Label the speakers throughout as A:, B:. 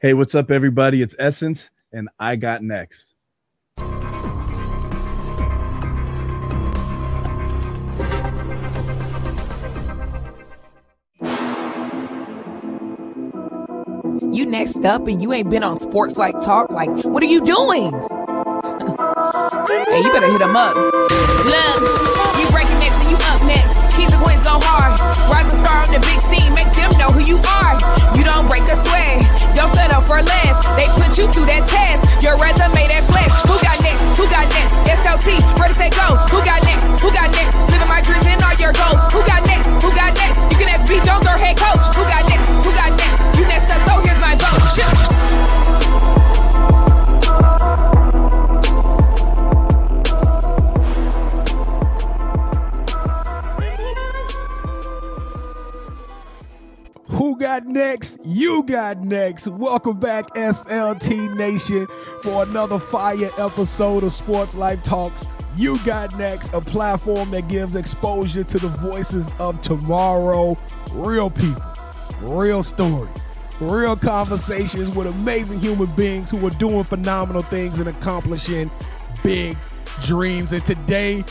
A: Hey, what's up, everybody? It's Essence, and I got next.
B: You next up and you ain't been on sports life talk. Like, what are you doing? hey, you better hit him up. Look, you breaking next and you up next. Keep the wins go hard. Rising star on the big scene, make them know who you are. You don't break a sweat, don't settle for less. They put you through that test. Your resume that flex. Who got next? Who got next? SLT, ready, say go. Who got next? Who got next? Living my dreams and all your goals. Who got next? Who got next? You can ask B. Jones or head coach. Who got next? Who got next? You next up, so here's my vote. Chill.
C: Got next? You got next. Welcome back, SLT Nation, for another fire episode of Sports Life Talks. You got next, a platform that gives exposure to the voices of tomorrow. Real people, real stories, real conversations with amazing human beings who are doing phenomenal things and accomplishing big dreams. And today,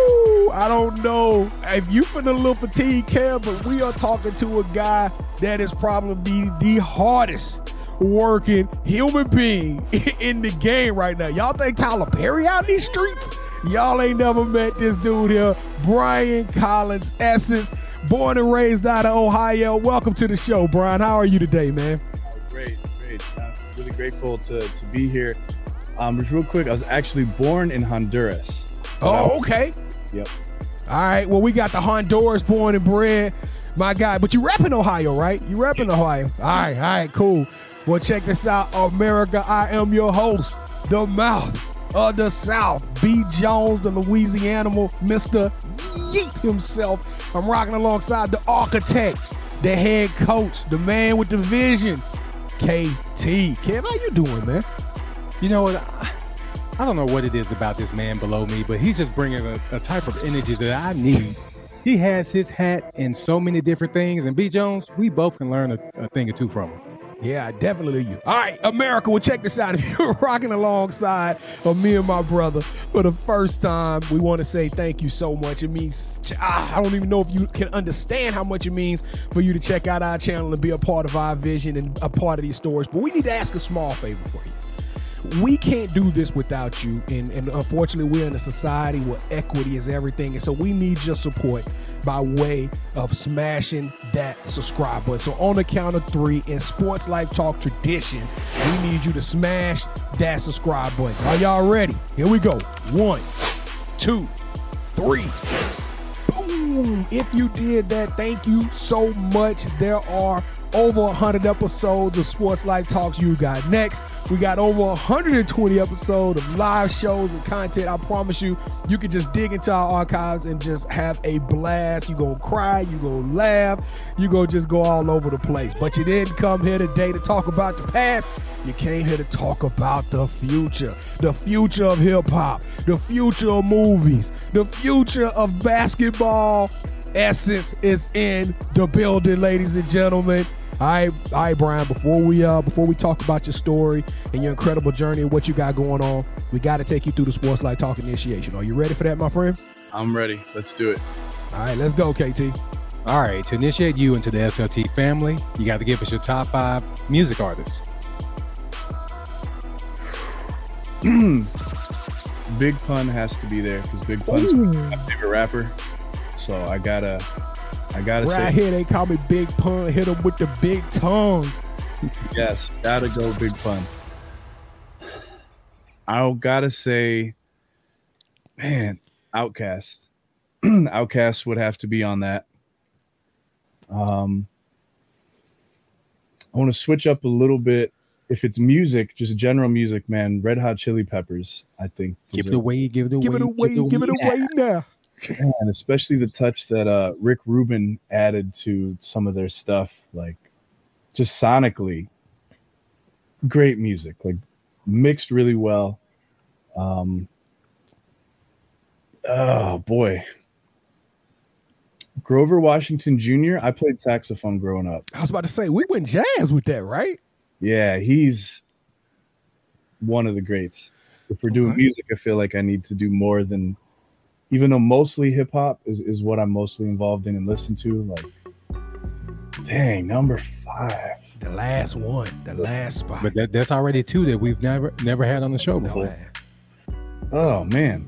C: Woo! I don't know if you feeling a little fatigue, Kev, but we are talking to a guy that is probably the hardest working human being in the game right now. Y'all think Tyler Perry out in these streets? Y'all ain't never met this dude here, Brian Collins Essence, born and raised out of Ohio. Welcome to the show, Brian. How are you today, man?
A: Great, great. I'm really grateful to, to be here. Um, just real quick, I was actually born in Honduras.
C: Oh, okay.
A: Yep.
C: All right. Well, we got the Honduras born and bred, my guy. But you rep in Ohio, right? You rep in Ohio. All right. All right. Cool. Well, check this out, America. I am your host, the mouth of the South, B. Jones, the Louisiana, Mr. Yeet himself. I'm rocking alongside the architect, the head coach, the man with the vision, KT. Kev, how you doing, man?
D: You know what? I, I don't know what it is about this man below me, but he's just bringing a, a type of energy that I need. He has his hat in so many different things, and B. Jones, we both can learn a, a thing or two from him.
C: Yeah, definitely you. All right, America, well, check this out. If you're rocking alongside of me and my brother for the first time, we want to say thank you so much. It means, ah, I don't even know if you can understand how much it means for you to check out our channel and be a part of our vision and a part of these stories. But we need to ask a small favor for you we can't do this without you. And, and, unfortunately, we're in a society where equity is everything. And so we need your support by way of smashing that subscribe button. So on the count of three, in Sports Life Talk tradition, we need you to smash that subscribe button. Are y'all ready? Here we go. One, two, three. Boom. If you did that, thank you so much. There are over 100 episodes of Sports Life Talks you got next. We got over 120 episodes of live shows and content. I promise you, you can just dig into our archives and just have a blast. You gonna cry, you gonna laugh, you gonna just go all over the place. But you didn't come here today to talk about the past. You came here to talk about the future, the future of hip hop, the future of movies, the future of basketball. Essence is in the building, ladies and gentlemen. All right, all right, Brian. Before we uh before we talk about your story and your incredible journey and what you got going on, we got to take you through the sports life talk initiation. Are you ready for that, my friend?
A: I'm ready. Let's do it.
C: All right, let's go, KT.
D: All right, to initiate you into the SLT family, you got to give us your top five music artists.
A: Big Pun has to be there because Big Pun's my favorite rapper. So I gotta, I gotta
C: Right
A: say
C: here, they call me Big Pun. Hit him with the big tongue.
A: yes, gotta go Big Pun. I gotta say, man, OutKast. OutKast would have to be on that. Um, I want to switch up a little bit. If it's music, just general music, man, Red Hot Chili Peppers, I think.
D: Give it
A: deserve-
D: away, give it away,
C: Give it away, give it away now.
A: And especially the touch that uh, Rick Rubin added to some of their stuff, like just sonically, great music, like mixed really well. Um, oh boy, Grover Washington Jr. I played saxophone growing up.
C: I was about to say we went jazz with that, right?
A: Yeah, he's one of the greats. If we're doing music, I feel like I need to do more than even though mostly hip hop is, is what I'm mostly involved in and listen to. Like dang, number five.
C: The last one, the last spot.
D: But that, that's already two that we've never never had on the show before.
C: man.
A: Oh man.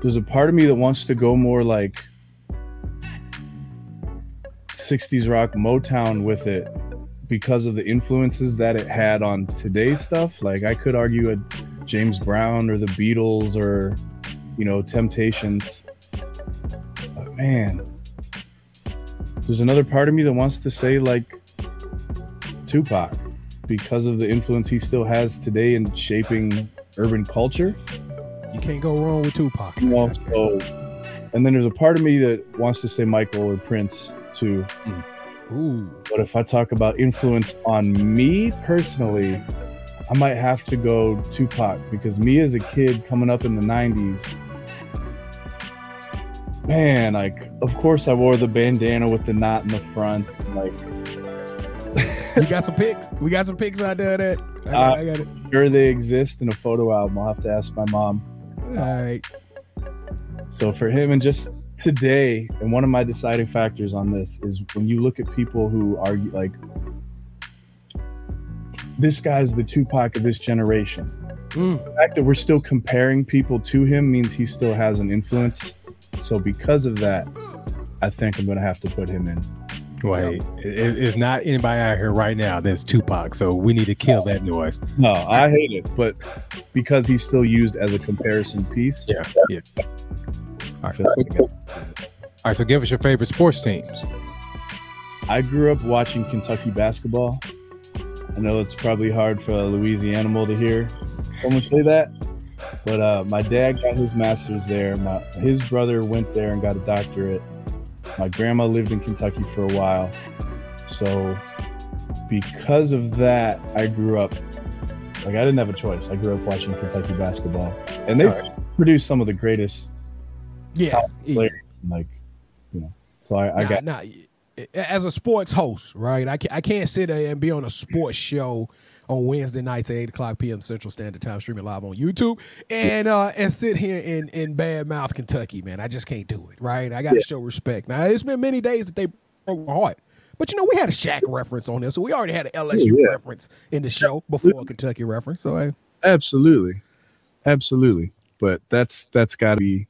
A: There's a part of me that wants to go more like 60s rock Motown with it because of the influences that it had on today's stuff. Like I could argue a James Brown or the Beatles or you know Temptations. But man, there's another part of me that wants to say like Tupac because of the influence he still has today in shaping urban culture.
C: You can't go wrong with Tupac.
A: So, and then there's a part of me that wants to say Michael or Prince too.
C: Ooh.
A: But if I talk about influence on me personally, I might have to go Tupac because me as a kid coming up in the 90s, man, like, of course I wore the bandana with the knot in the front. Like,
C: We got some pics. We got some pics out there that. I got,
A: Uh,
C: I got it.
A: sure they exist in a photo album. I'll have to ask my mom.
C: All right.
A: So for him, and just today, and one of my deciding factors on this is when you look at people who argue like, this guy's the Tupac of this generation.
C: Mm.
A: The fact that we're still comparing people to him means he still has an influence. So because of that, I think I'm gonna have to put him in.
D: Wait, it, it's not anybody out here right now that's Tupac, so we need to kill that noise.
A: No, I hate it, but because he's still used as a comparison piece,
D: Yeah, yeah.
A: Feel like
D: All right, so give us your favorite sports teams.
A: I grew up watching Kentucky basketball. I know it's probably hard for a Louisianimal to hear someone say that, but uh, my dad got his master's there. My his brother went there and got a doctorate. My grandma lived in Kentucky for a while, so because of that, I grew up like I didn't have a choice. I grew up watching Kentucky basketball, and they've produced some of the greatest
C: Yeah.
A: players. Like, you know, so I, I
C: Nah,
A: got
C: nah, as a sports host, right? I can't, I can't sit there and be on a sports show on Wednesday nights at eight o'clock p.m. Central Standard Time, streaming live on YouTube, and uh and sit here in in bad mouth Kentucky, man. I just can't do it, right? I got to show respect. Now, it's been many days that they broke my heart. But you know, we had a Shaq reference on there, so we already had an LSU
A: yeah.
C: reference in the show before a Kentucky reference. So hey,
A: Absolutely, absolutely. But that's that's got to be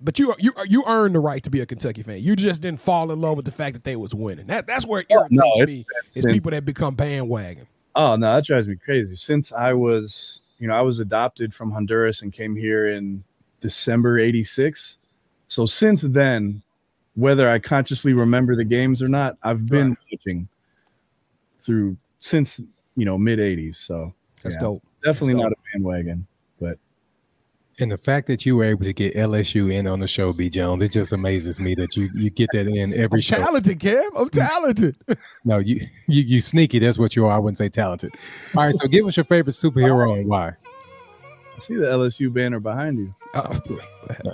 C: but you you you earned the right to be a Kentucky fan. You just didn't fall in love with the fact that they was winning. That that's where it irritates
A: no, it's-
C: me.
A: it's
C: Is
A: been-
C: people that become bandwagon.
A: Oh no, that drives me crazy. Since I was, you know, I was adopted from Honduras and came here in December '86. So since then, whether I consciously remember the games or not, I've been watching through since you know mid '80s. So
C: That's
A: Yeah.
C: dope.
A: definitely
C: So-
A: not a bandwagon. But
D: And the fact that you were able to get LSU in on the show, B. Jones, it just amazes me that you you get that in every
C: I'm
D: show.
C: talented, Kev. I'm talented.
D: No, you, you you sneaky. That's what you are. I wouldn't say talented. All right, so give us your favorite superhero and why.
A: I see the LSU banner behind you.
C: Uh,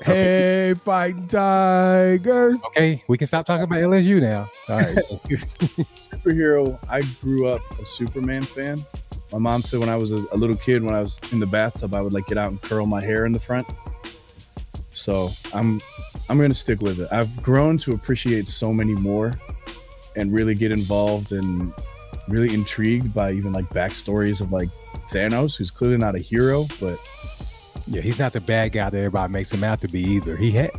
C: hey, fighting tigers.
D: Okay, we can stop talking about LSU now. All right.
A: superhero i grew up a superman fan my mom said when i was a, a little kid when i was in the bathtub i would like get out and curl my hair in the front so i'm i'm gonna stick with it i've grown to appreciate so many more and really get involved and really intrigued by even like backstories of like thanos who's clearly not a hero but
D: yeah, he's not the bad guy that everybody makes him out to be either. He had.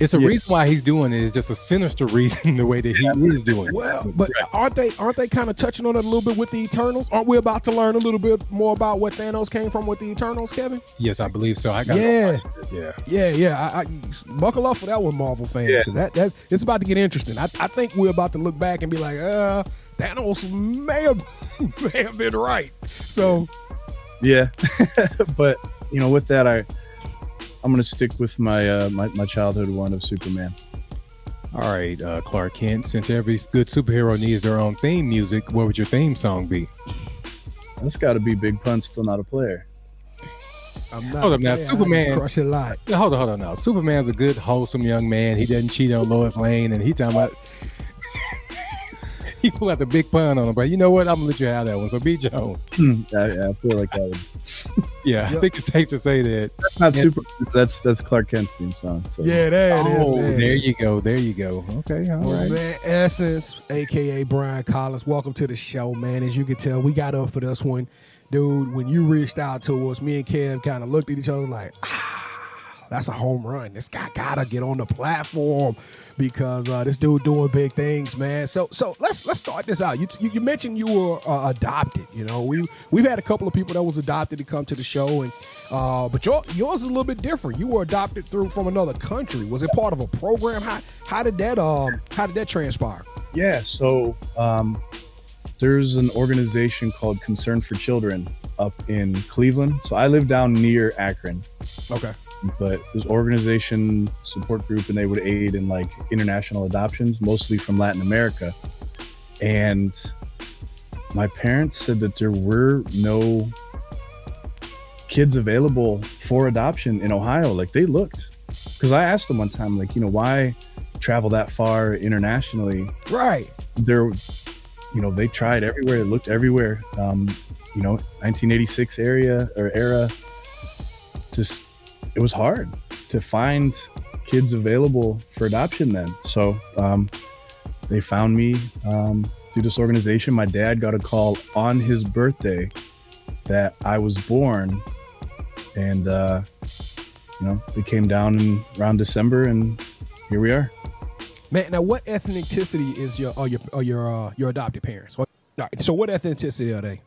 D: It's a
A: Yeah.
D: reason why he's doing it. It's just a sinister reason the way that he is doing. it.
C: Well, but aren't they aren't they kind of touching on it a little bit with the Eternals? Aren't we about to learn a little bit more about what Thanos came from with the Eternals, Kevin?
D: Yes, I believe so. I got.
C: Yeah.
D: Yeah.
C: Yeah, yeah. I, I buckle up for that one, Marvel fans,
A: Yeah.
C: that that's it's about to get interesting. I, I think we're about to look back and be like, uh, Thanos may have may have been right. So
A: yeah but you know with that i i'm gonna stick with my uh my, my childhood one of superman
D: All right, uh, Clark Kent. Since every good superhero needs their own theme music, what would your theme song be?
A: that's got to be big pun still not a player
C: I'm not.
D: Hold up now,
C: yeah,
D: Superman-
C: crush a lot.
D: Yeah, Hold on, hold on now. Superman's a good, wholesome young man. He doesn't cheat on Lois Lane, and he talking about he he pulled out the big pun on him, but you know what? I'm gonna let you have that one. So B Jones.
A: I, I feel like that would.
D: Yeah, I think it's safe to say that.
A: That's not
D: Yes.
A: super. That's that's Clark Kent's theme song. So.
C: Yeah, there it is.
D: Oh,
C: there.
D: there you go. There you go. Okay, all
C: Well,
D: right.
C: man, Essence, aka Brian Collins, welcome to the show, man. As you can tell, we got up for this one. Dude, when you reached out to us, me and Cam kind of looked at each other like, ah, that's a home run. This guy gotta get on the platform because uh, this dude doing big things, man. So, so let's let's start this out. You you, you mentioned you were uh, adopted. You know, we we've had a couple of people that was adopted to come to the show, and uh, but your, yours is a little bit different. You were adopted through from another country. Was it part of a program? How how did that um how did that transpire?
A: Yeah, so um, there's an organization called Concern for Children up in Cleveland. So I live down near Akron,
C: Okay.
A: But this organization support group, and they would aid in like international adoptions, mostly from Latin America. And my parents said that there were no kids available for adoption in Ohio. Like they looked, because I asked them one time, like, you know, why travel that far internationally?
C: Right.
A: there you know they tried everywhere it looked everywhere um you know 1986 area or era just it was hard to find kids available for adoption then so um they found me um through this organization my dad got a call on his birthday that i was born and uh you know they came down in around december and here we are
C: Man, now what ethnicity is your or your or your uh, your adopted parents? What, all right, so what ethnicity are they?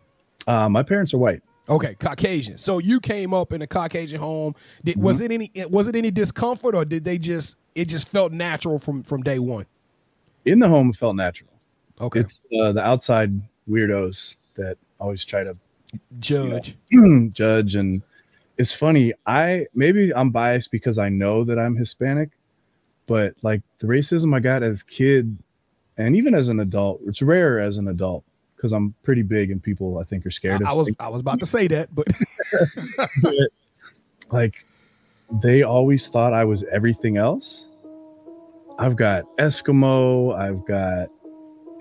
A: uh my parents are white
C: Okay, Caucasian. So you came up in a Caucasian home. Did, Was it any was it any discomfort or did they just it just felt natural from from day one?
A: in the home it felt natural
C: Okay,
A: It's uh, the outside weirdos that always try to
C: judge.
A: judge. And it's funny. I maybe I'm biased because I know that I'm Hispanic, but like the racism I got as kid and even as an adult, it's rare as an adult because I'm pretty big and people I think are
C: I,
A: scared of
C: I was. I was about to say that, but
A: But, like they always thought I was everything else. I've got Eskimo, I've got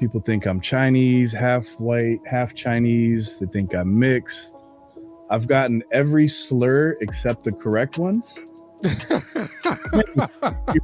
A: people think I'm Chinese, half white, half Chinese, they think I'm mixed. I've gotten every slur except the correct ones. You're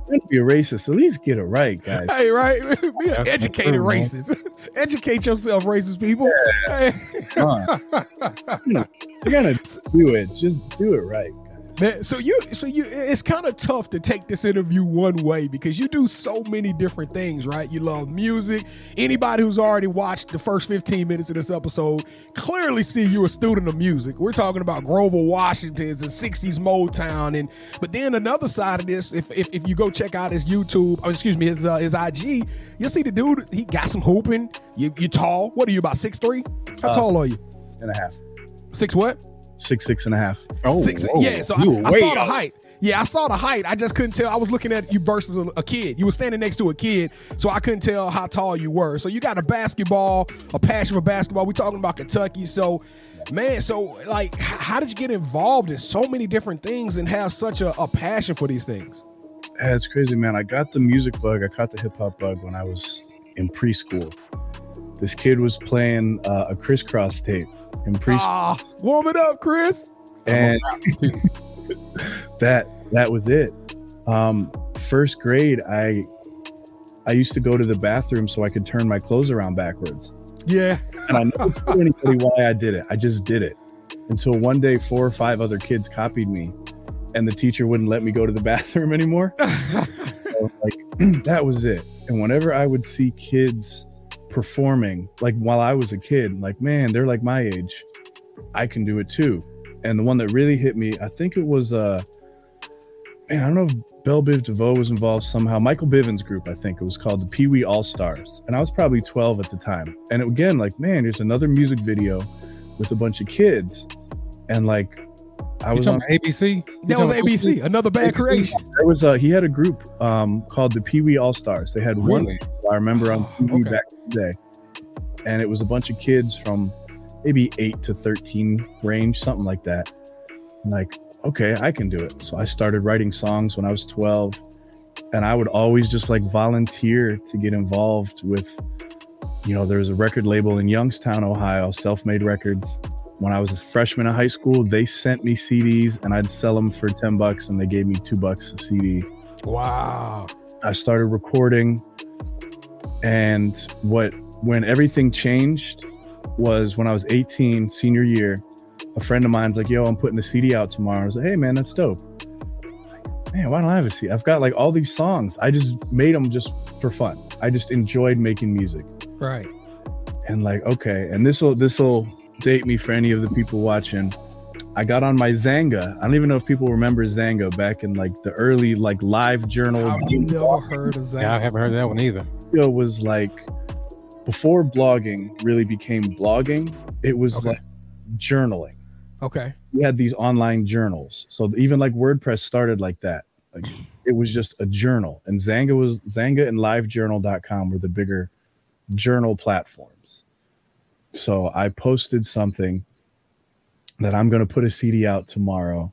A: going to be a racist. At least get it right, guys.
C: hey, right? Be an educated
D: true, man.
C: racist. Educate yourself, racist people. Hey.
A: Come on. You gonna do it. Just do it right.
C: Man, so you, so you, it's kind of tough to take this interview one way because you do so many different things, right? You love music. Anybody who's already watched the first 15 minutes of this episode clearly see you're a student of music. We're talking about Grover Washington's and 60s Motown, and but then another side of this, if if, if you go check out his YouTube, or excuse me, his uh, his IG, you'll see the dude. He got some hooping. You you tall? What are you about six three? How
A: Uh,
C: tall are you?
A: And a half.
C: Six what?
A: Six, six and a half.
D: Oh,
C: Six,
D: whoa.
C: yeah, so I,
D: You were
C: I
D: way
C: saw the height. Yeah, I saw the height. I just couldn't tell. I was looking at you versus a, a kid. You were standing next to a kid, so I couldn't tell how tall you were. So you got a basketball, a passion for basketball. We're talking about Kentucky, so man, so like, how did you get involved in so many different things and have such a, a passion for these things?
A: Yeah, it's crazy, man. I got the music bug. I caught the hip hop bug when I was in preschool. This kid was playing uh, a Kris Kross tape in preschool,
C: Ah, warm it up, Chris.
A: and that that was it. Um, first grade, I I used to go to the bathroom so I could turn my clothes around backwards,
C: Yeah,
A: and I never told anybody why I did it. I just did it until one day, four or five other kids copied me, and the teacher wouldn't let me go to the bathroom anymore. So, like that was it. And whenever I would see kids performing, like while I was a kid, like man, they're like my age. I can do it too. And the one that really hit me, I think it was uh man, I don't know if Bell Biv DeVoe was involved somehow. Michael Bivens group, I think it was called the Pee Wee All Stars. And I was probably 12 at the time. And again, like, man, there's another music video with a bunch of kids. And like I was
D: talking
A: on
D: about ABC?
C: That was
D: talking
C: ABC. Another bad
A: ABC?
C: creation.
A: there was a he had a group um called the Pee Wee All Stars. They had one I remember on TV
C: okay.
A: back in the day. And it was a bunch of kids from maybe eight to 13 range, something like that. I'm like, okay, I can do it. So I started writing songs when I was 12. And I would always just like volunteer to get involved with you know, there was a record label in Youngstown, Ohio, Self Made Records. When I was a freshman in high school, they sent me CDs and I'd sell them for 10 bucks and they gave me two bucks a CD.
C: Wow.
A: I started recording. And what, when everything changed was when I was 18, senior year, a friend of mine's like, yo, I'm putting a CD out tomorrow. I was like, hey, man, that's dope. Man, why don't I have a CD? I've got like all these songs. I just made them just for fun. I just enjoyed making music.
C: Right.
A: And like, okay, and this will this will date me for any of the people watching. I got on my Xanga. I don't even know if people remember Xanga back in like the early like live journal.
C: I've never heard of that.
D: Yeah, I haven't heard of that one either.
A: It was like before blogging really became blogging. It was
C: Okay.
A: like journaling.
C: Okay.
A: we had these online journals. So even like WordPress started like that. Like it was just a journal. And Xanga was Xanga and livejournal.com were the bigger journal platforms. So I posted something that I'm going to put a CD out tomorrow.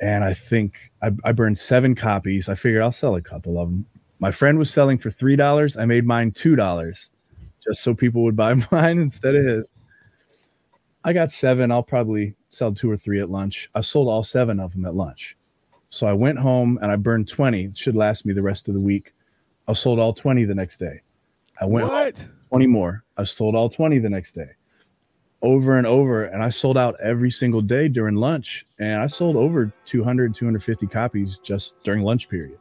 A: And I think I, I burned seven copies. I figured I'll sell a couple of them. My friend was selling for $3. I made mine $2 just so people would buy mine instead of his. I got seven. I'll probably sell two or three at lunch. I sold all seven of them at lunch. So I went home and I burned 20. It should last me the rest of the week. I sold all 20 the next day. I went
C: What?
A: 20 more. I sold all 20 the next day. Over and over. And I sold out every single day during lunch. And I sold over 200, 250 copies just during lunch period.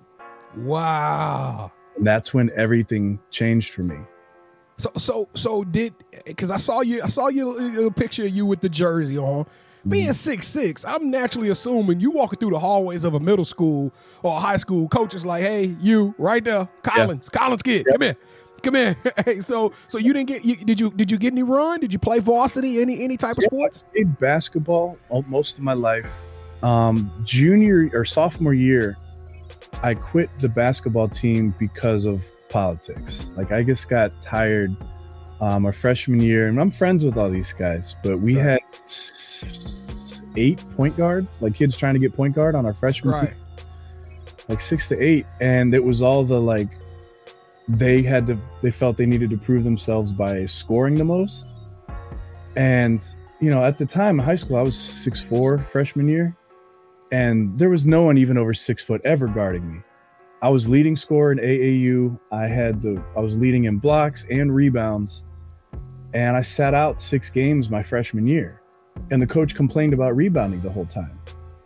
C: Wow.
A: And that's when everything changed for me.
C: So so so did because I saw you I saw your picture of you with the jersey on. Mm-hmm. Being six six, I'm naturally assuming you walking through the hallways of a middle school or a high school. Coach is like, "Hey, you right there, Collins, Collins kid, come here, come here." Hey, so so you didn't get you, did you did you get any run? Did you play varsity? Any any type of sports?
A: played basketball all, most of my life. Um, junior or sophomore year, I quit the basketball team because of politics. Like I just got tired. Um, our freshman year, and I'm friends with all these guys, but we
C: Right.
A: had eight point guards, like kids trying to get point guard on our freshman
C: Right.
A: team, like six to eight, and it was all the like they had to they felt they needed to prove themselves by scoring the most. And you know at the time in high school i was six four freshman year and there was no one even over six foot ever guarding me. I was leading scorer in aau i had the i was leading in blocks and rebounds and i sat out six games my freshman year. And the coach complained about rebounding the whole time.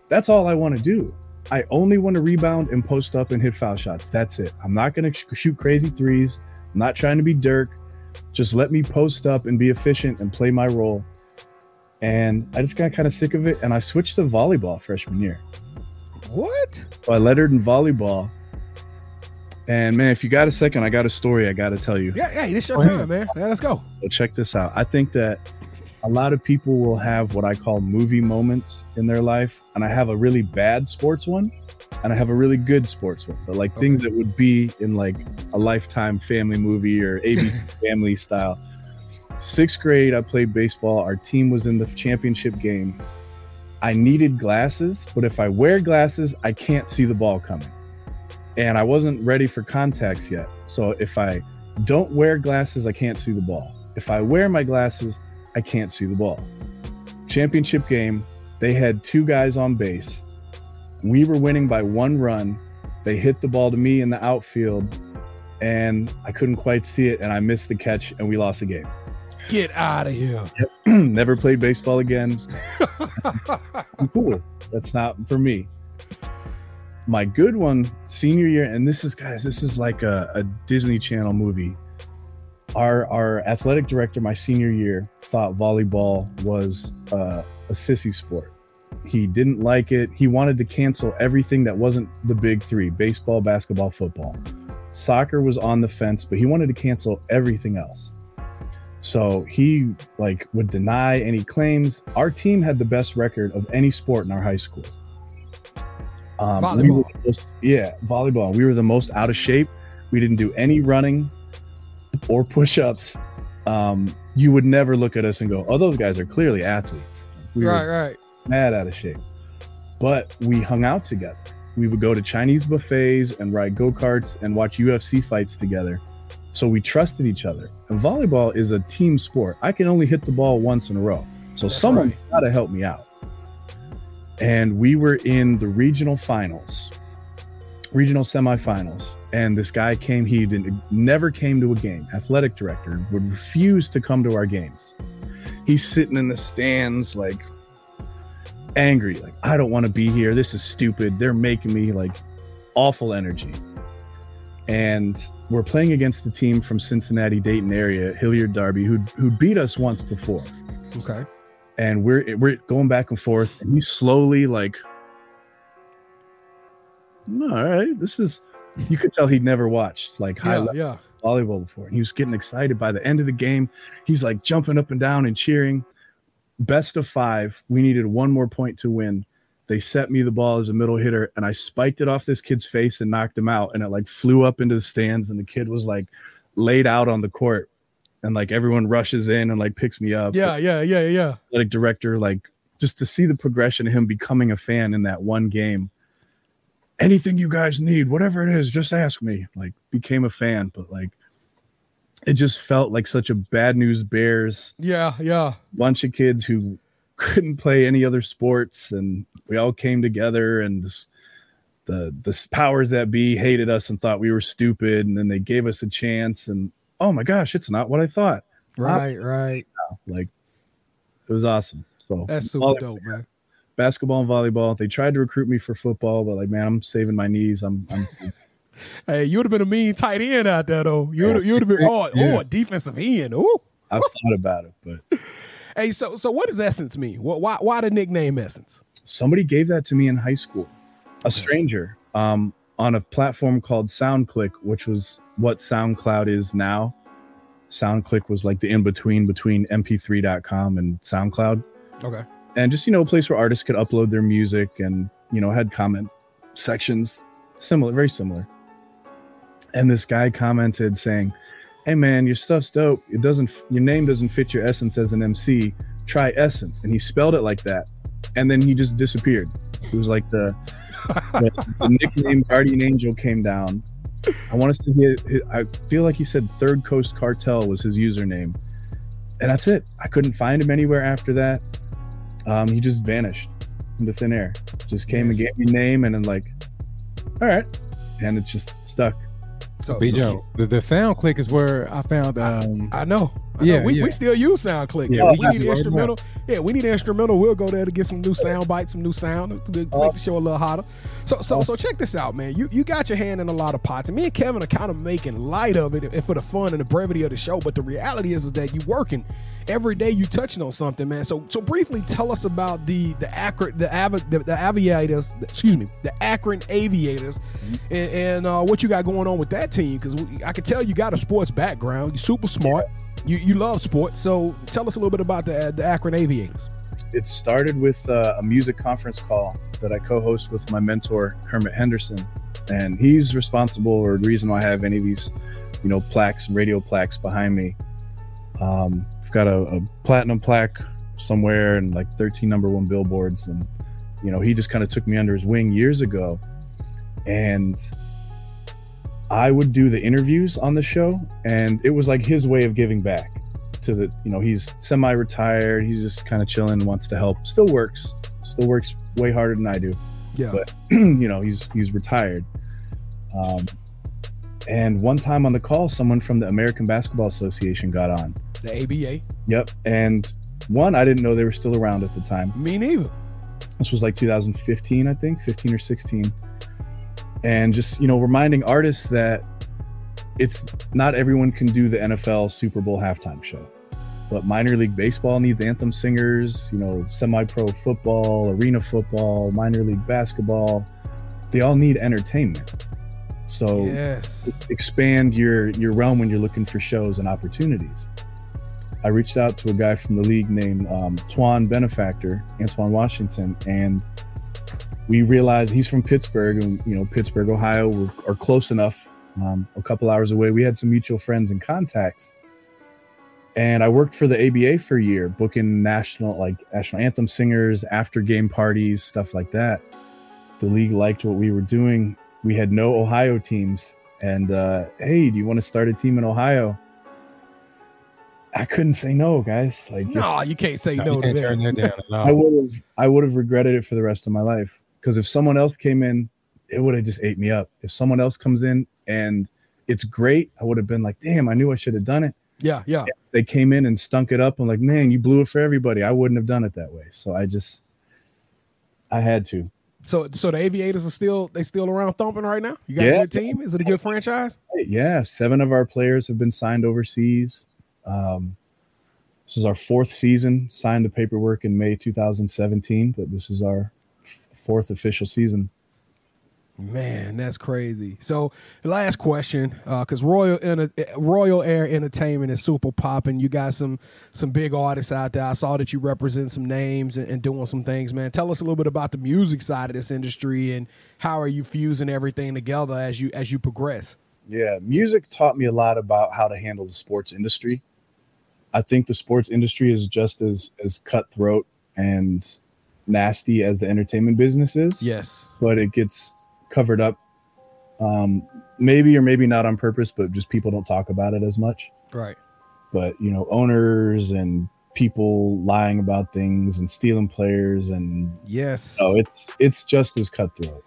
A: That's all i want to do I only want to rebound and post up and hit foul shots. That's it. I'm not going to sh- shoot crazy threes. I'm not trying to be Dirk. Just let me post up and be efficient and play my role. And I just got kind of sick of it. And I switched to volleyball freshman year.
C: What?
A: So I lettered in volleyball. And man, if you got a second, I got a story I got to tell you.
C: Yeah, yeah, this your
D: Go ahead.
C: time, man. Yeah, let's go.
A: So check this out. I think that a lot of people will have what I call movie moments in their life, and I have a really bad sports one, and I have a really good sports one. But like things that would be in like a Lifetime family movie or ABC Family style. Sixth grade, I played baseball. Our team was in the championship game. I needed glasses, but if I wear glasses, I can't see the ball coming. And I wasn't ready for contacts yet. So if I don't wear glasses, I can't see the ball. If I wear my glasses, I can't see the ball. Championship game, they had two guys on base. We were winning by one run. They hit the ball to me in the outfield, and I couldn't quite see it, and I missed the catch, and we lost the game.
C: Get out of here.
A: Never played baseball again. I'm cool. That's not for me. My good one, senior year, and this is guys, this is like a, a Disney Channel movie. Our our athletic director, my senior year, thought volleyball was uh, a sissy sport. He didn't like it. He wanted to cancel everything that wasn't the big three: baseball, basketball, football. Soccer was on the fence, but he wanted to cancel everything else. So he like would deny any claims. Our team had the best record of any sport in our high school. Um, we
C: Volleyball.
A: the most- yeah, volleyball. We were the most out of shape. We didn't do any running or push-ups. Um, you would never look at us and go, "Oh, those guys are clearly athletes." We
C: right,
A: were
C: right.
A: mad out of shape. But we hung out together. We would go to Chinese buffets and ride go karts and watch UFC fights together. So we trusted each other. And volleyball is a team sport. I can only hit the ball once in a row. So
C: That's
A: someone's
C: right.
A: got to help me out. And we were in the regional finals, regional semifinals. And this guy came, he didn't, never came to a game, athletic director, would refuse to come to our games. He's sitting in the stands, like angry, like, I don't want to be here. This is stupid. They're making me like awful energy. And we're playing against the team from Cincinnati, Dayton area, Hilliard Darby, who who beat us once before.
C: Okay.
A: And we're we're going back and forth, and he's slowly like, "Hmm, all right, this is. You could tell he'd never watched like high
C: Yeah,
A: level
C: yeah.
A: volleyball before. And he was getting excited by the end of the game. He's like jumping up and down and cheering. Best of five. We needed one more point to win. They set me the ball as a middle hitter, and I spiked it off this kid's face and knocked him out. And it like flew up into the stands, and the kid was like laid out on the court. And like everyone rushes in and like picks me up.
C: Yeah, yeah, yeah, yeah.
A: Athletic director, like just to see the progression of him becoming a fan in that one game. Anything you guys need, whatever it is, just ask me. Like became a fan, but like it just felt like such a bad news bears
C: Yeah, yeah.
A: bunch of kids who couldn't play any other sports and we all came together and this, the the powers that be hated us and thought we were stupid and then they gave us a chance and oh my gosh it's not what i thought
C: Right, right.
A: like it was awesome so
C: That's super dope, man.
A: Basketball and volleyball they tried to recruit me for football but like man i'm saving my knees i'm, I'm
C: Hey, you would have been a mean tight end out there though. You would have, you would have been oh,
A: Yeah.
C: oh, a defensive end. Ooh.
A: i've thought about it but
C: Hey, so so what does Essence mean? What why why the nickname Essence?
A: somebody gave that to me in high school a stranger um, on a platform called soundclick which was what soundcloud is now soundclick was like the in-between between mp3.com and soundcloud
C: Okay.
A: And just you know a place where artists could upload their music and you know had comment sections similar very similar. And this guy commented saying hey man your stuff's dope. It doesn't your name doesn't fit your essence as an mc try essence. And he spelled it like that. And then he just disappeared. It was like the the, the nickname guardian angel came down. I want to say he, he- i feel like he said third coast cartel was his username. And that's it. I couldn't find him anywhere after that um, he just vanished into thin air. Just came and gave me name and then like all right. And it's just stuck.
C: So,
D: B
C: so-
D: Joe, the, the sound click is where I found um
C: I know.
D: Yeah.
C: We,
D: yeah.
C: we still use SoundClick.
D: Yeah,
C: we,
D: we
C: need
D: right
C: instrumental. Yeah, we need instrumental. We'll go there to get some new sound bites, some new sound to make the show a little hotter. So so so check this out, man. You you got your hand in a lot of pots, and me and Kevin are kind of making light of it and for the fun and the brevity of the show. But the reality is, is that you working every day. You touching on something, man. So so briefly tell us about the the Akron the Av- the, the aviators. Excuse me, the Akron Aviators, and, and uh, what you got going on with that team? Because I can tell you got a sports background. You're super smart. You you love sports. So tell us a little bit about the the Akron Aviators.
A: it started with uh, a music conference call that I co-host with my mentor Kermit Henderson, and he's responsible or the reason why I have any of these, you know, plaques and radio plaques behind me. Um, I've got a, a platinum plaque somewhere and like 13 number one billboards, and you know, he just kind of took me under his wing years ago, and I would do the interviews on the show, and it was like his way of giving back to the you know he's semi-retired he's just kind of chilling wants to help still works still works way harder than i do
C: Yeah.
A: but you know he's he's retired um, and one time on the call someone from the american basketball association got on
C: the ABA.
A: yep and one i didn't know they were still around at the time
C: Me neither.
A: this was like 2015 i think 15 or 16 and just you know reminding artists that it's not everyone can do the nfl super bowl halftime show but minor league baseball needs anthem singers you know semi-pro football arena football minor league basketball they all need entertainment so
C: Yes.
A: expand your your realm when you're looking for shows and opportunities. I reached out to a guy from the league named um, Twan Benefactor, Antoine Washington, and we realized he's from Pittsburgh, and you know Pittsburgh, Ohio, we're, are close enough, um, a couple hours away. We had some mutual friends and contacts, and I worked for the ABA for a year, booking national like national anthem singers, after game parties, stuff like that. The league liked what we were doing. We had no Ohio teams, and uh, hey, do you want to start a team in Ohio? I couldn't say no, guys. Like
C: No, you can't say
D: No,
C: no
D: you
C: to
D: can't turn
C: that.
D: that down at
A: I would have I would have regretted it for the rest of my life. Because if someone else came in, it would have just ate me up. If someone else comes in and it's great, I would have been like, damn, I knew I should have done it.
C: Yeah, yeah.
A: If they came in and stunk it up, I'm like, man, you blew it for everybody. I wouldn't have done it that way. So I just I had to.
C: So, so the Aviators are still they still around thumping right now. You got a good team. Is it a good franchise?
A: Yeah, seven of our players have been signed overseas. Um, this is our fourth season. Signed the paperwork in May 2017, but this is our fourth official season.
C: Man, that's crazy. So, last question, uh, because Royal Enter- Royal Air Entertainment is super popping. You got some some big artists out there. I saw that you represent some names and, and doing some things. Man, tell us a little bit about the music side of this industry and how are you fusing everything together as you as you progress.
A: Yeah, music taught me a lot about how to handle the sports industry. I think the sports industry is just as as cutthroat and nasty as the entertainment business is.
C: Yes.
A: but it gets covered up, um, maybe or maybe not on purpose, but just people don't talk about it as much.
C: Right.
A: But you know, owners and people lying about things and stealing players and
C: Yes.
A: Oh, it's it's just as cutthroat.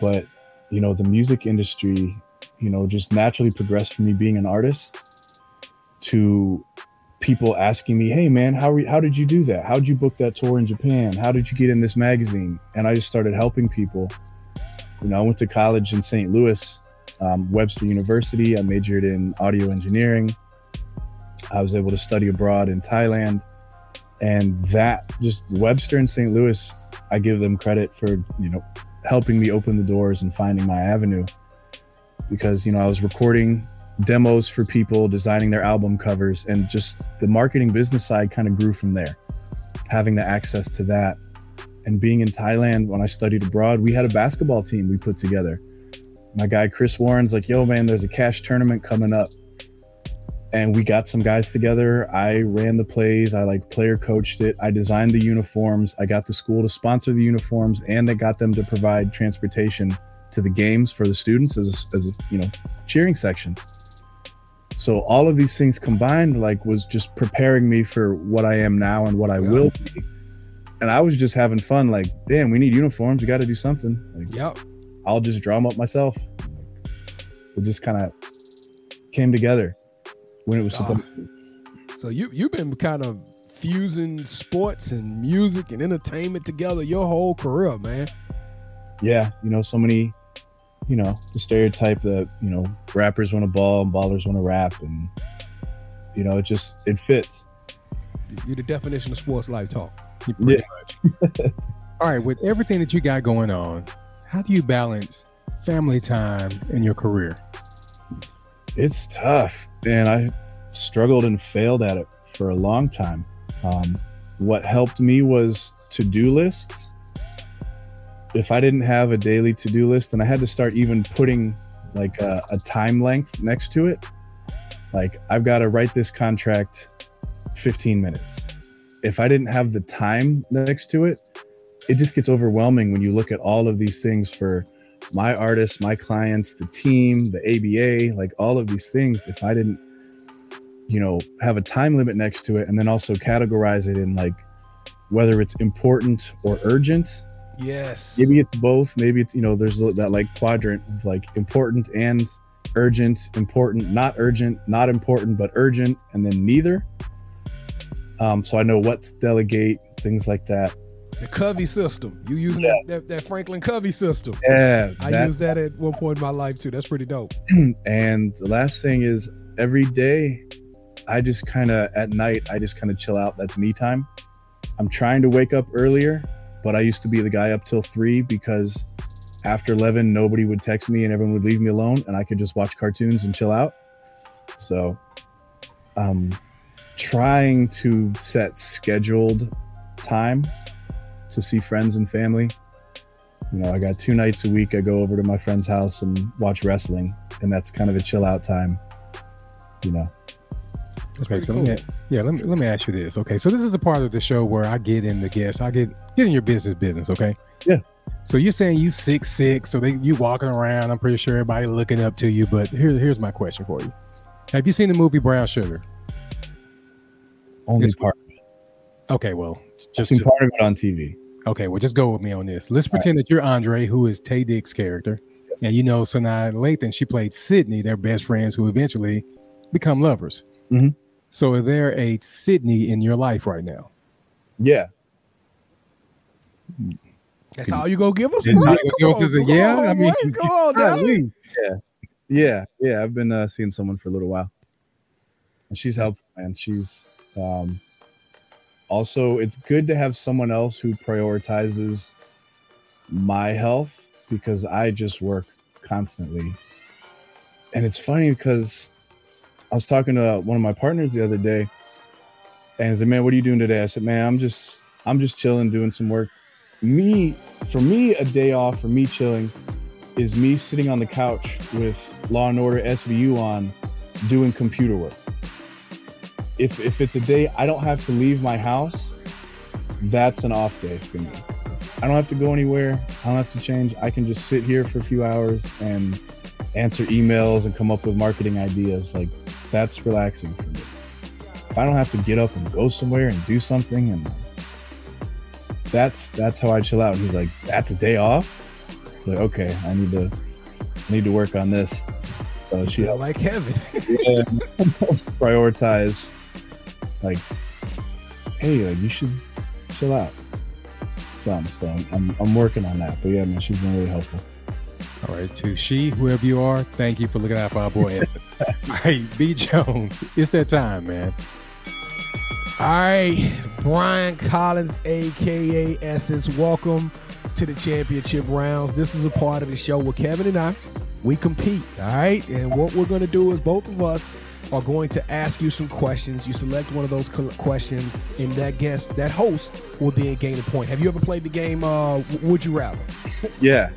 A: But you know, the music industry, you know, just naturally progressed from me being an artist to people asking me, "Hey, man, how re- how did you do that? How did you book that tour in Japan? How did you get in this magazine?" And I just started helping people. You know, I went to college in St. Louis, um, Webster University. I majored in audio engineering. I was able to study abroad in Thailand, and that just Webster and St. Louis I give them credit for you know helping me open the doors and finding my avenue because you know I was recording demos for people, designing their album covers, and just the marketing business side kind of grew from there. Having the access to that and being in Thailand when I studied abroad, we had a basketball team we put together. My guy Chris Warren's like, "Yo, man, there's a cash tournament coming up." and we got some guys together. I ran the plays. I like player coached it. I designed the uniforms. I got the school to sponsor the uniforms, and they got them to provide transportation to the games for the students as a, as a you know cheering section. So all of these things combined, like, was just preparing me for what I am now and what I
C: Yeah.
A: will be. And I was just having fun. Like, damn, we need uniforms. We got to do something. Like,
C: Yep.
A: I'll just draw them up myself. It just kind of came together when it was supposed to.
C: So you you've been kind of fusing sports and music and entertainment together your whole career, man.
A: Yeah, you know, so many, you know, the stereotype that you know rappers want to ball and ballers want to rap, and you know, it just it fits.
C: You're the definition of sports life talk.
D: Pretty
A: Yeah.
D: much. All right, with everything that you got going on, how do you balance family time and your career?
A: It's tough, and I struggled and failed at it for a long time. Um, what helped me was to-do lists. If I didn't have a daily to-do list, and I had to start even putting like a, a time length next to it, like I've got to write this contract 15 minutes. If I didn't have the time next to it, it just gets overwhelming when you look at all of these things for my artists, my clients, the team, the ABA, like all of these things. If I didn't, you know, have a time limit next to it and then also categorize it in like whether it's important or urgent,
C: Yes.
A: maybe it's both. Maybe it's, you know, there's that like quadrant of like important and urgent, important, not urgent, not important, but urgent, and then neither. Um, so I know what to delegate, things like that.
C: the Covey system. You using that, that that Franklin Covey system.
A: Yeah.
C: I used that at one point in my life too. That's pretty dope.
A: and the last thing is every day i just kind of at night i just kind of chill out that's me time i'm trying to wake up earlier but i used to be the guy up till three because after 11 nobody would text me and everyone would leave me alone and i could just watch cartoons and chill out. So um trying to set scheduled time to see friends and family. You know i got two nights a week i go over to my friend's house and watch wrestling and that's kind of a chill out time you know
D: Okay, so let me, yeah, let me let me ask you this. Okay, so this is the part of the show where I get in the guest, I get get in your business business. Okay.
A: Yeah.
D: So you're saying you six six, so they you walking around. I'm pretty sure everybody looking up to you. But here, here's my question for you: Have you seen the movie Brown Sugar?
A: Only
D: Yes,
A: part. Of it.
D: Okay, well, just,
A: seen
D: just-
A: part of it on TV.
D: okay, well, just go with me on this. Let's pretend that you're Andre, who is Taye Diggs's character, and you know Sanaa Lathan. She played Sidney, their best friends, who eventually become lovers.
A: Mhm.
D: So, is there a Sidney in your life right now?
A: Yeah,
C: That's all you gonna give us?
A: Didn't
C: bro?
D: Give us
C: Come
D: a yeah?
C: come
D: I mean,
C: boy, come on, dog.
D: golly.
A: yeah, yeah. I've been uh, seeing someone for a little while, and she's helpful, man. She's um, also. It's good to have someone else who prioritizes my health because I just work constantly, and it's funny because I was talking to one of my partners the other day, and he said, "Man, what are you doing today?" I said, "Man, I'm just I'm just chilling, doing some work." Me, for me, a day off for me chilling is me sitting on the couch with Law and Order SVU on, doing computer work. If if it's a day I don't have to leave my house, that's an off day for me. I don't have to go anywhere. I don't have to change. I can just sit here for a few hours and answer emails and come up with marketing ideas. Like that's relaxing for me. If I don't have to get up and go somewhere and do something and that's that's how I chill out. And he's like, that's a day off. It's like, okay, I need to I need to work on this. So she
C: like Kevin.
A: yeah, prioritize like hey like you should chill out some so I'm, I'm working on that but yeah man she's been really helpful
D: All right, to she, whoever you are, thank you for looking out for our boy. Right, B Jones, it's that time, man.
C: All right, Brian Collins, aka Essence. Welcome to the championship rounds. This is a part of the show where Kevin and I we compete. All right, and what we're to do is both of us are going to ask you some questions. You select one of those questions, and that guest, that host, will then gain a point. Have you ever played the game? Uh, Would you rather?
A: yeah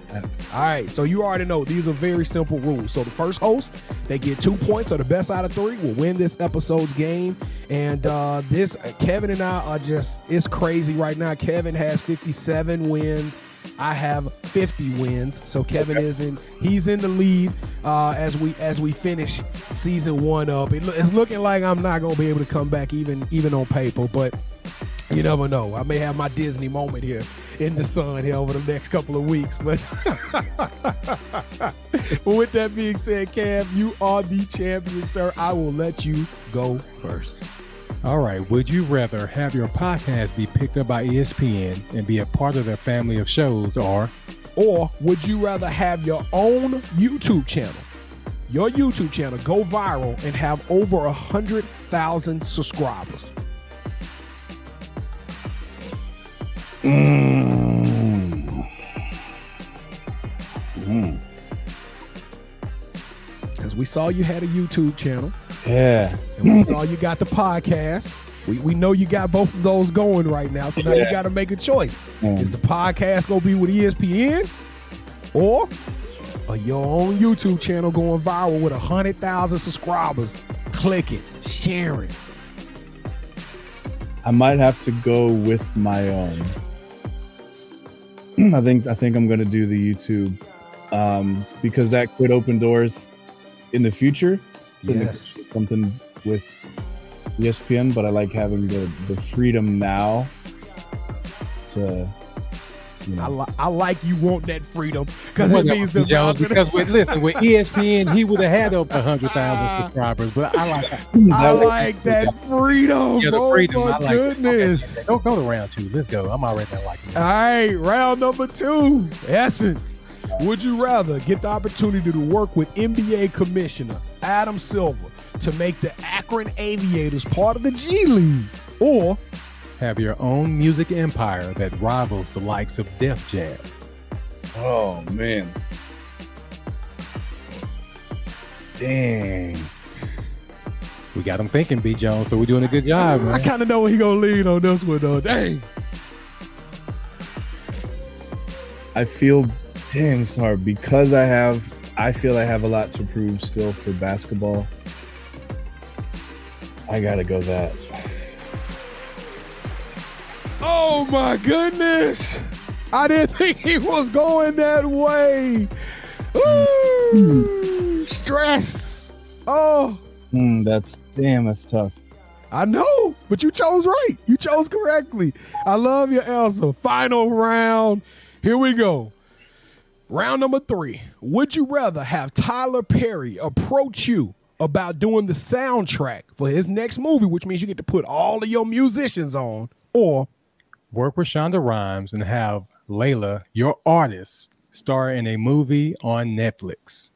C: All right, so you already know these are very simple rules. So the first host, they get two points, or the best out of three will win this episode's game. And uh, this, Kevin and I are just, it's crazy right now. Kevin has 57 wins. I have 50 wins. So Kevin is in, he's in the lead uh, as we as we finish season one up. It, it's looking like I'm not gonna be able to come back even even on paper, but you never know. I may have my Disney moment here in the sun here over the next couple of weeks. But with that being said, Cam, you are the champion, sir. I will let you go first.
D: All right, would you rather have your podcast be picked up by ESPN and be a part of their family of shows, or
C: Or would you rather have your own YouTube channel? Your YouTube channel go viral and have over a hundred thousand subscribers.
A: mm. Mm.
C: Because we saw you had a YouTube channel.
A: Yeah
C: and we saw you got the podcast. We, we know you got both of those going right now, so now you got to make a choice.
A: Mm.
C: Is the podcast gonna be with ESPN, or are your own YouTube channel going viral with a hundred thousand subscribers? Click it, share it.
A: I might have to go with my own. I think I think I'm gonna do the YouTube um, because that could open doors in the future to
C: Yes.
A: something with ESPN. But I like having the the freedom now to you
C: I,
A: know.
C: li- I like you want that freedom because it means the
D: Jones, because with listen with ESPN he would have had up to hundred thousand ah. subscribers, but I like
C: I like that freedom.
D: Yeah, the
C: oh my
D: I like that.
C: goodness.
D: Don't go to round two. Let's go. I'm already not liking
C: All
D: it.
C: right, round number two. Essence. Would you rather get the opportunity to work with NBA Commissioner Adam Silver to make the Akron Aviators part of the G League, or
D: Have your own music empire that rivals the likes of Def Jam.
A: Oh man. Dang.
D: We got him thinking, B Jones. So we're doing a good job,
C: I kind of know where he gonna lean on this one though. Dang.
A: I feel damn sorry because I have I feel I have a lot to prove still for basketball. I gotta go that.
C: Oh my goodness. I didn't think he was going that way. Ooh, stress. Oh,
A: Hmm, that's damn. That's tough.
C: I know, but you chose right. You chose correctly. I love your answer. Final round. Here we go. Round number three. Would you rather have Tyler Perry approach you about doing the soundtrack for his next movie, which means you get to put all of your musicians on, or
D: Work with Shonda Rhimes and have Layla, your artist, star in a movie on Netflix.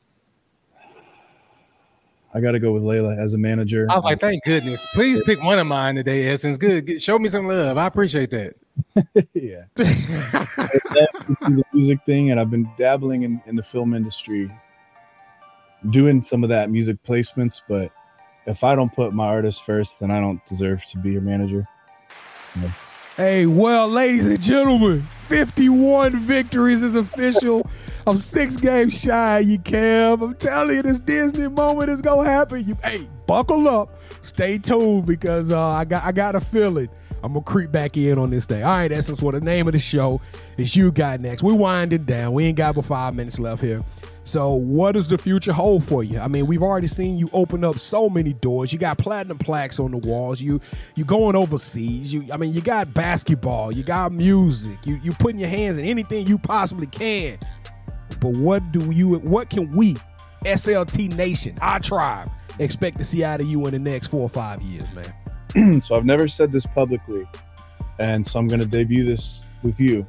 A: I got to go with Layla as a manager.
D: I was like, thank goodness. Please pick one of mine today, Essence. Good. Get- Show me some love. I appreciate that.
A: yeah. The music thing, and I've been dabbling in, in the film industry, doing some of that music placements. But if I don't put my artist first, then I don't deserve to be your manager. So,
C: Hey, well, ladies and gentlemen, 51 victories is official. I'm six games shy you, Kev. I'm telling you, this Disney moment is gonna happen. You, hey, buckle up, stay tuned because uh, I got I got a feeling I'm gonna creep back in on this day. All right, Essence. Well, the name of the show is You Got Next. We winding down. We ain't got but five minutes left here. So, what does the future hold for you? I mean, we've already seen you open up so many doors. You got platinum plaques on the walls. You you going overseas. You I mean, you got basketball. You got music. You you putting your hands in anything you possibly can. But what do you? What can we, SLT Nation, our tribe, expect to see out of you in the next four or five years, man?
A: so I've never said this publicly, and so I'm going to debut this with you.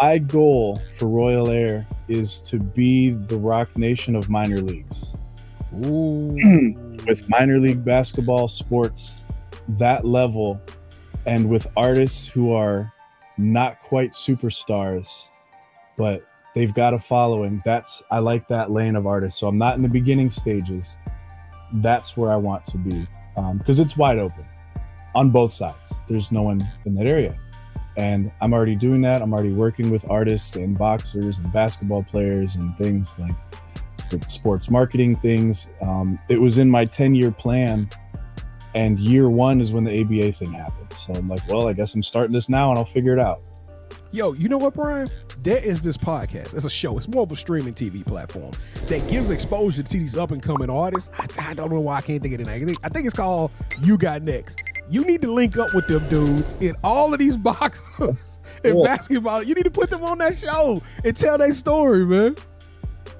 A: My goal for Royal Air is to be the Roc Nation of minor leagues.
C: Ooh.
A: with minor league basketball sports that level and with artists who are not quite superstars but they've got a following that's i like that lane of artists so i'm not in the beginning stages that's where i want to be because it's wide open on both sides there's no one in that area and i'm already doing that i'm already working with artists and boxers and basketball players and things like sports marketing things. Um, it was in my 10 year plan, and year one is when the ABA thing happened. So I'm like, well, I guess I'm starting this now and I'll figure it out.
C: Yo, you know what, Brian? There is this podcast. It's a show. It's more of a streaming TV platform that gives exposure to these up and coming artists. I, I don't know why I can't think of it. I think, I think it's called You Got Next. You need to link up with them dudes in all of these boxes in
A: Yeah.
C: basketball. You need to put them on that show and tell their story, man.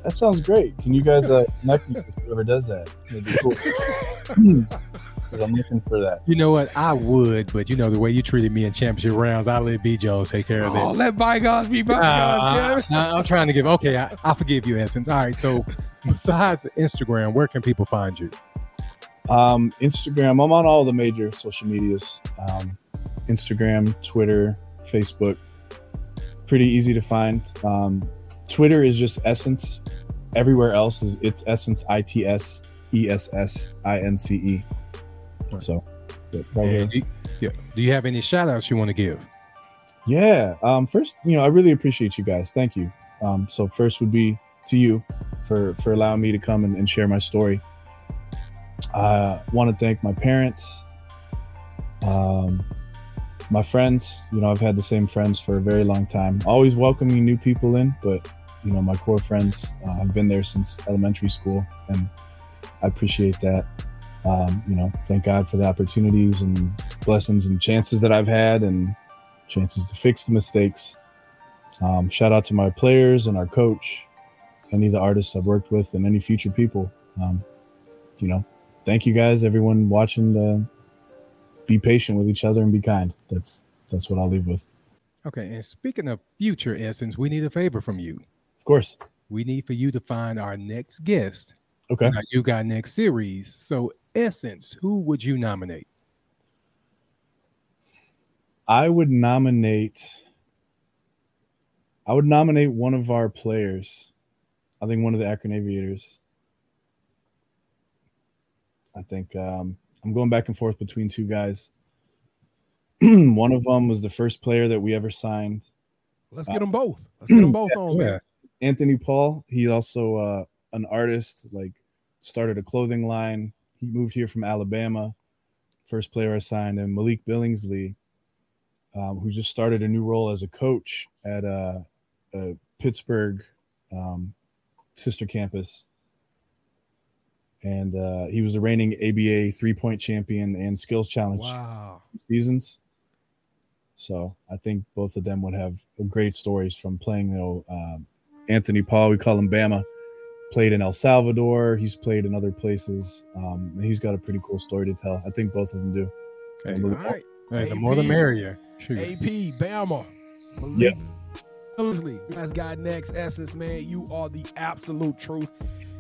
A: That sounds great. Can you guys uh, connect me with whoever does that? That'd be cool. Because I'm looking for that.
D: You know what? I would, but you know the way you treated me in championship rounds, I let B Jones take care of
C: Oh,
D: that.
C: let bygones be bygones,
D: Uh,
C: Kevin.
D: I- I'm trying to give. Okay, I, I forgive you, Essence. All right. So, besides Instagram, where can people find you?
A: Um, Instagram, I'm on all the major social medias um, Instagram, Twitter, Facebook. Pretty easy to find. Um, Twitter is just Essence. Everywhere else is it's Essence, I T S E S S I N C E. So, yeah, right here.
D: And do, yeah. do you have any shout outs you want to give?
A: Yeah. Um, first, you know, I really appreciate you guys. Thank you. Um, so first would be to you for for allowing me to come and, and share my story. I want to thank my parents, um, my friends. You know, I've had the same friends for a very long time. Always welcoming new people in, but you know, my core friends uh, have been there since elementary school, and I appreciate that. Um, you know, thank God for the opportunities and blessings and chances that I've had, and chances to fix the mistakes. Um, shout out to my players and our coach, any of the artists I've worked with, and any future people. Um, you know, thank you guys, everyone watching. Uh, be patient with each other and be kind. That's that's what I'll leave with.
D: Okay. And speaking of future Essence, we need a favor from you.
A: Of course.
D: We need for you to find our next guest.
A: Okay.
D: You got next series. So, Essence, who would you nominate?
A: I would nominate. I would nominate one of our players. I think one of the Akron Aviators. I think um, I'm going back and forth between two guys. one of them was the first player that we ever signed,
C: Let's get them both. Let's get them both on, man.
D: Yeah.
A: Anthony Paul. He's also uh, an artist. Like started a clothing line. He moved here from Alabama. First player I signed, and Malik Billingsley. um, who just started a new role as a coach at a, a Pittsburgh um, sister campus. And uh, he was the reigning ABA three point champion and skills challenge
C: Wow.
A: seasons. So I think both of them would have great stories from playing. You know, um, Anthony Paul, we call him Bama, played in El Salvador. He's played in other places. Um, and he's got a pretty cool story to tell. I think both of them do.
D: Hey,
C: All right.
D: hey, the more the merrier. Shoot.
C: AP, Bama.
A: Yeah.
C: Malik. That's God next essence, man. You are the absolute truth.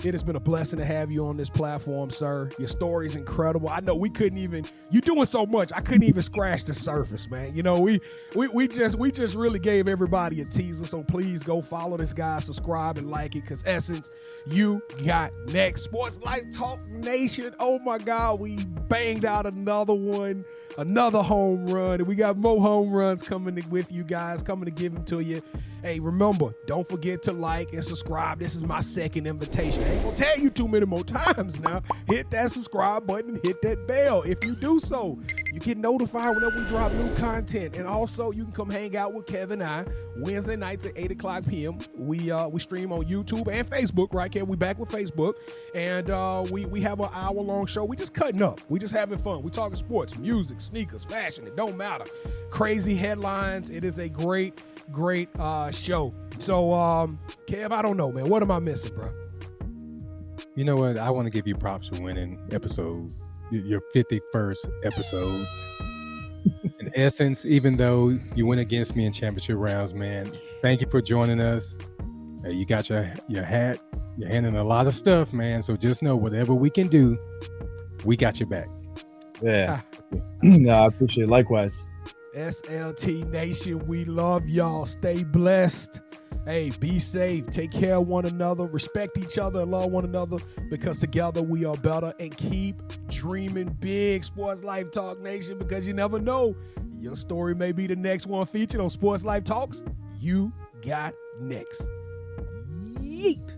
C: It has been a blessing to have you on this platform, sir. Your story is incredible. I know we couldn't even you doing so much. I couldn't even scratch the surface, man. You know, we we we just we just really gave everybody a teaser. So please go follow this guy, subscribe and like it. Cause Essence, you got next. Sports Life Talk Nation. Oh my God, we banged out another one, another home run. And we got more home runs coming with you guys, coming to give them to you. Hey, remember, don't forget to like and subscribe. This is my second invitation. I ain't gonna tell you too many more times now. Hit that subscribe button, hit that bell. If you do so, you get notified whenever we drop new content. And also, you can come hang out with Kevin and I Wednesday nights at 8 o'clock p.m. We uh we stream on YouTube and Facebook, right, Kev? We back with Facebook. And uh we we have an hour long show. We just cutting up. We just having fun. We talking sports, music, sneakers, fashion. It don't matter. Crazy headlines. It is a great, great uh show. So um, Kev, I don't know, man. What am I missing, bro?
D: You know what? I want to give you props for winning episode, your 51st episode. in essence, even though you went against me in championship rounds, man, thank you for joining us. Uh, you got your your hat, you're handing a lot of stuff, man. So just know whatever we can do, we got your back.
A: Yeah. no, I appreciate it. Likewise.
C: SLT Nation, we love y'all. Stay blessed. Hey, be safe. Take care of one another. Respect each other. and Love one another because together we are better. And keep dreaming big, Sports Life Talk Nation, because you never know. Your story may be the next one featured on Sports Life Talks. You got next. Yeet.